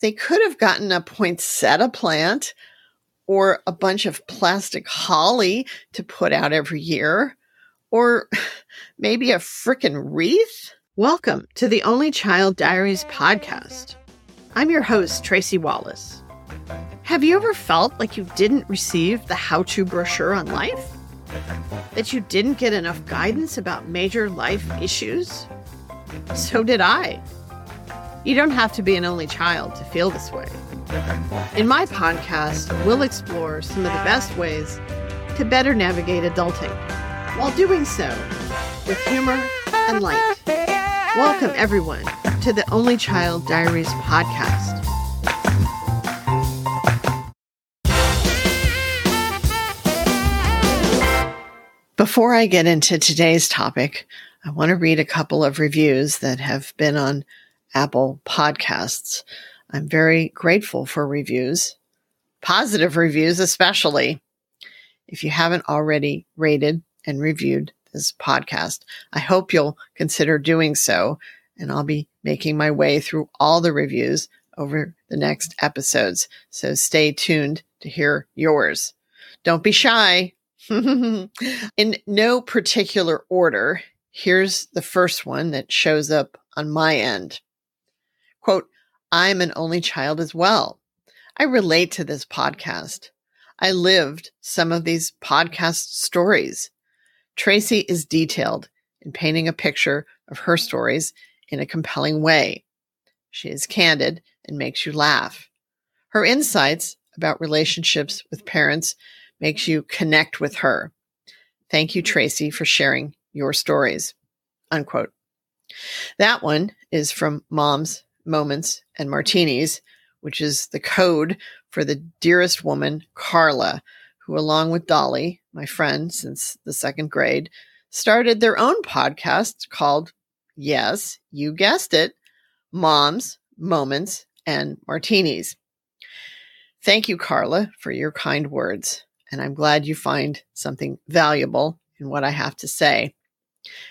they could have gotten a poinsettia plant or a bunch of plastic holly to put out every year, or maybe a frickin' wreath. Welcome to the Only Child Diaries podcast. I'm your host, Tracy Wallace. Have you ever felt like you didn't receive the how to brochure on life? That you didn't get enough guidance about major life issues? So did I. You don't have to be an only child to feel this way. In my podcast, we'll explore some of the best ways to better navigate adulting while doing so with humor and light. Welcome, everyone, to the Only Child Diaries podcast. Before I get into today's topic, I want to read a couple of reviews that have been on Apple Podcasts. I'm very grateful for reviews, positive reviews, especially. If you haven't already rated and reviewed this podcast, I hope you'll consider doing so. And I'll be making my way through all the reviews over the next episodes. So stay tuned to hear yours. Don't be shy. In no particular order, here's the first one that shows up on my end. Quote, I'm an only child as well. I relate to this podcast. I lived some of these podcast stories. Tracy is detailed in painting a picture of her stories in a compelling way. She is candid and makes you laugh. Her insights about relationships with parents makes you connect with her. Thank you, Tracy, for sharing your stories. Unquote. That one is from Moms moments, and martinis, which is the code for the dearest woman, Carla, who, along with Dolly, my friend since the second grade, started their own podcast called, yes, you guessed it, Moms, Moments, and Martinis. Thank you, Carla, for your kind words. And I'm glad you find something valuable in what I have to say.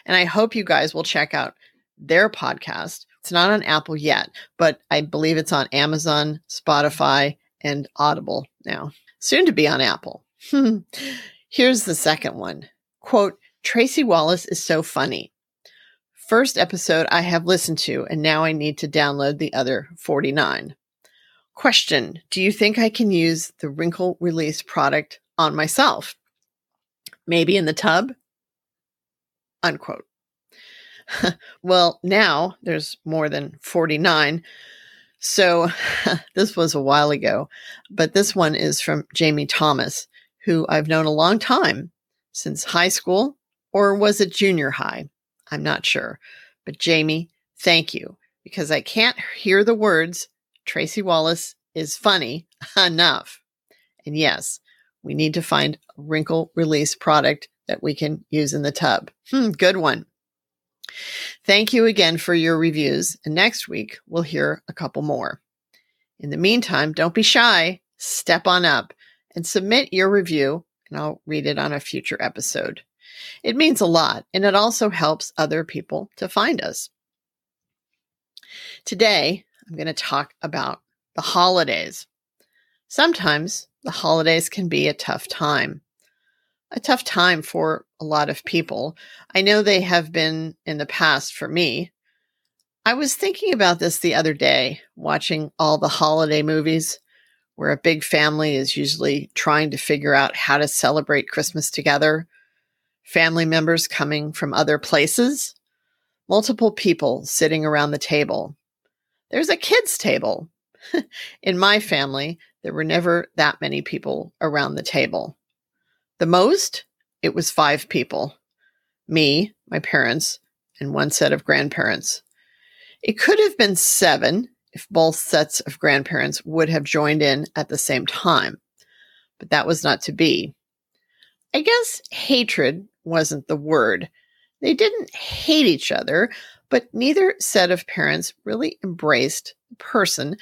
And I hope you guys will check out their podcast, it's not on Apple yet, but I believe it's on Amazon, Spotify, and Audible now. Soon to be on Apple. Here's the second one. Quote, Tracy Wallace is so funny. First episode I have listened to, and now I need to download the other 49. Question Do you think I can use the wrinkle release product on myself? Maybe in the tub? Unquote. well, now there's more than 49. So this was a while ago, but this one is from Jamie Thomas, who I've known a long time since high school, or was it junior high? I'm not sure. But Jamie, thank you, because I can't hear the words Tracy Wallace is funny enough. And yes, we need to find a wrinkle release product that we can use in the tub. Hmm, good one. Thank you again for your reviews, and next week we'll hear a couple more. In the meantime, don't be shy, step on up and submit your review, and I'll read it on a future episode. It means a lot, and it also helps other people to find us. Today, I'm going to talk about the holidays. Sometimes the holidays can be a tough time a tough time for a lot of people. I know they have been in the past for me. I was thinking about this the other day, watching all the holiday movies where a big family is usually trying to figure out how to celebrate Christmas together, family members coming from other places, multiple people sitting around the table. There's a kids' table. in my family, there were never that many people around the table. The most, it was five people me, my parents, and one set of grandparents. It could have been seven if both sets of grandparents would have joined in at the same time, but that was not to be. I guess hatred wasn't the word. They didn't hate each other, but neither set of parents really embraced the person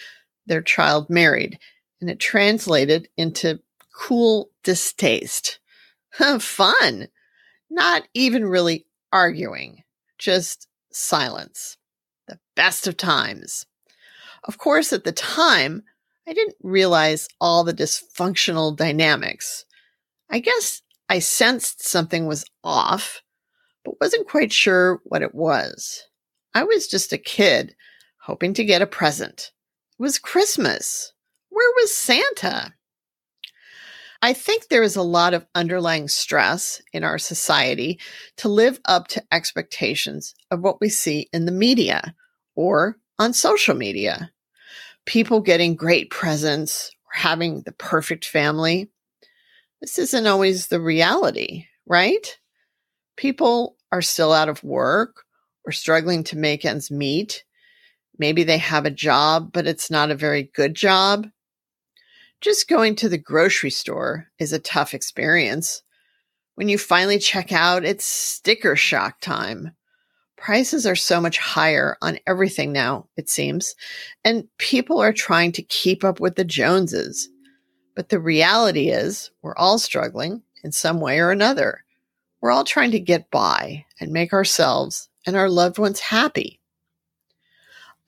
their child married, and it translated into cool distaste. Fun. Not even really arguing, just silence. The best of times. Of course, at the time, I didn't realize all the dysfunctional dynamics. I guess I sensed something was off, but wasn't quite sure what it was. I was just a kid hoping to get a present. It was Christmas. Where was Santa? I think there is a lot of underlying stress in our society to live up to expectations of what we see in the media or on social media. People getting great presents or having the perfect family. This isn't always the reality, right? People are still out of work or struggling to make ends meet. Maybe they have a job, but it's not a very good job. Just going to the grocery store is a tough experience. When you finally check out, it's sticker shock time. Prices are so much higher on everything now, it seems, and people are trying to keep up with the Joneses. But the reality is, we're all struggling in some way or another. We're all trying to get by and make ourselves and our loved ones happy.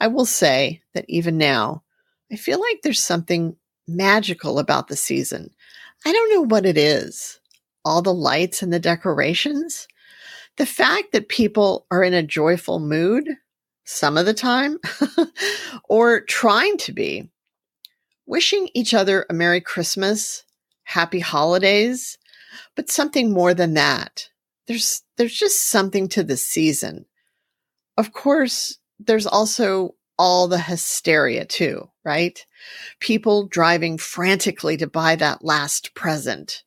I will say that even now, I feel like there's something magical about the season. I don't know what it is. All the lights and the decorations. The fact that people are in a joyful mood some of the time or trying to be. Wishing each other a Merry Christmas, Happy Holidays, but something more than that. There's there's just something to the season. Of course, there's also all the hysteria too, right? People driving frantically to buy that last present.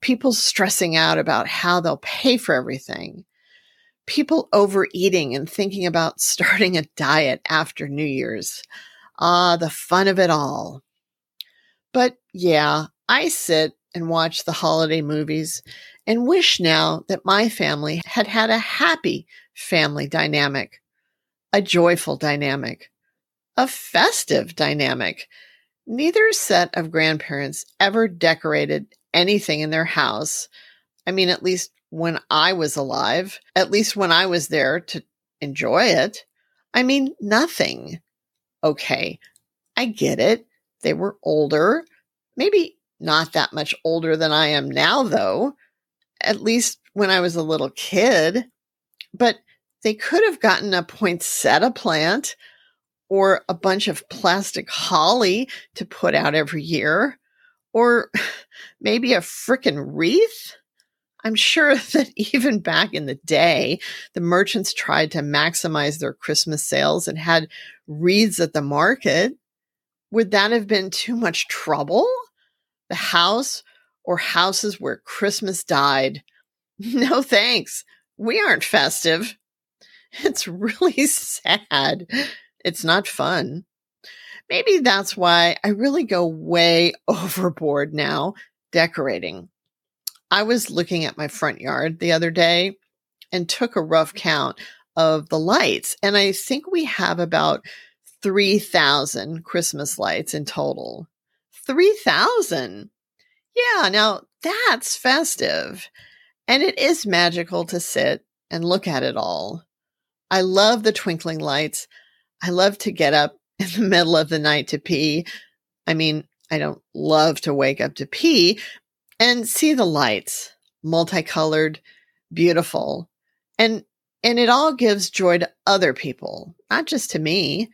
People stressing out about how they'll pay for everything. People overeating and thinking about starting a diet after New Year's. Ah, the fun of it all. But yeah, I sit and watch the holiday movies and wish now that my family had had a happy family dynamic a joyful dynamic, a festive dynamic. Neither set of grandparents ever decorated anything in their house. I mean, at least when I was alive, at least when I was there to enjoy it. I mean, nothing. Okay, I get it. They were older, maybe not that much older than I am now, though, at least when I was a little kid. But they could have gotten a poinsettia plant or a bunch of plastic holly to put out every year, or maybe a frickin' wreath. I'm sure that even back in the day, the merchants tried to maximize their Christmas sales and had wreaths at the market. Would that have been too much trouble? The house or houses where Christmas died? No thanks. We aren't festive. It's really sad. It's not fun. Maybe that's why I really go way overboard now decorating. I was looking at my front yard the other day and took a rough mm-hmm. count of the lights, and I think we have about 3,000 Christmas lights in total. 3,000. Yeah, now that's festive. And it is magical to sit and look at it all. I love the twinkling lights. I love to get up in the middle of the night to pee. I mean, I don't love to wake up to pee and see the lights, multicolored, beautiful. And and it all gives joy to other people, not just to me.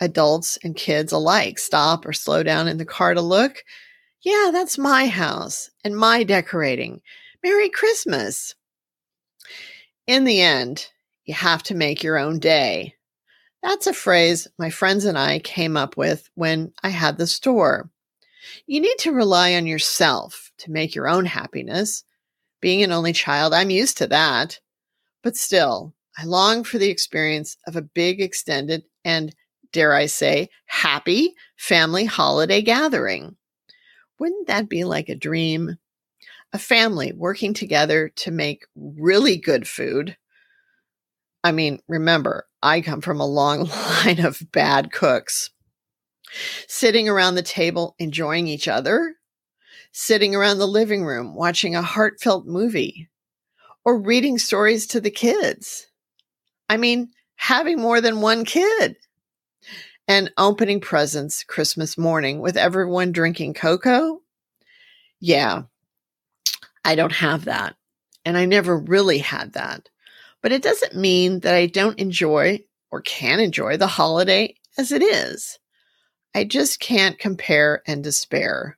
Adults and kids alike stop or slow down in the car to look. Yeah, that's my house and my decorating. Merry Christmas. In the end, you have to make your own day. That's a phrase my friends and I came up with when I had the store. You need to rely on yourself to make your own happiness. Being an only child, I'm used to that. But still, I long for the experience of a big, extended, and dare I say, happy family holiday gathering. Wouldn't that be like a dream? A family working together to make really good food I mean, remember, I come from a long line of bad cooks. Sitting around the table, enjoying each other, sitting around the living room, watching a heartfelt movie, or reading stories to the kids. I mean, having more than one kid. and opening presents Christmas morning with everyone drinking cocoa? Yeah, I don't have that. And I never really had that. But it doesn't mean that I don't enjoy or can enjoy the holiday as it is. I just can't compare and despair.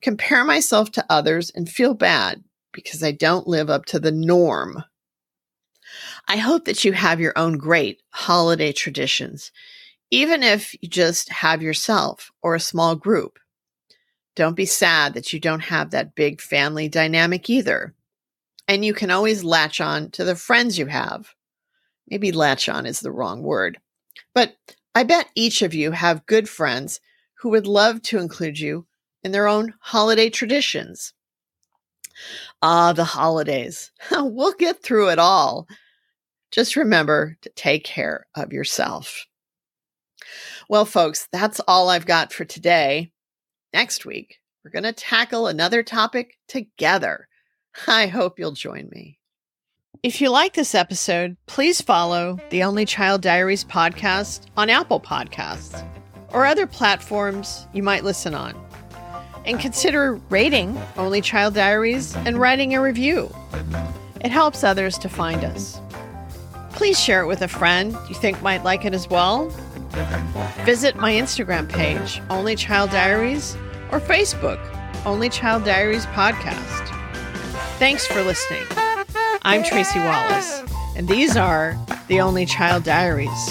Compare myself to others and feel bad because I don't live up to the norm. I hope that you have your own great holiday traditions, even if you just have yourself or a small group. Don't be sad that you don't have that big family dynamic either. And you can always latch on to the friends you have. Maybe latch on is the wrong word. But I bet each of you have good friends who would love to include you in their own holiday traditions. Ah, the holidays. we'll get through it all. Just remember to take care of yourself. Well, folks, that's all I've got for today. Next week, we're going to tackle another topic together. I hope you'll join me. If you like this episode, please follow the Only Child Diaries podcast on Apple Podcasts or other platforms you might listen on. And consider rating Only Child Diaries and writing a review. It helps others to find us. Please share it with a friend you think might like it as well. Visit my Instagram page, Only Child Diaries, or Facebook, Only Child Diaries Podcast. Thanks for listening. I'm Tracy Wallace, and these are the Only Child Diaries.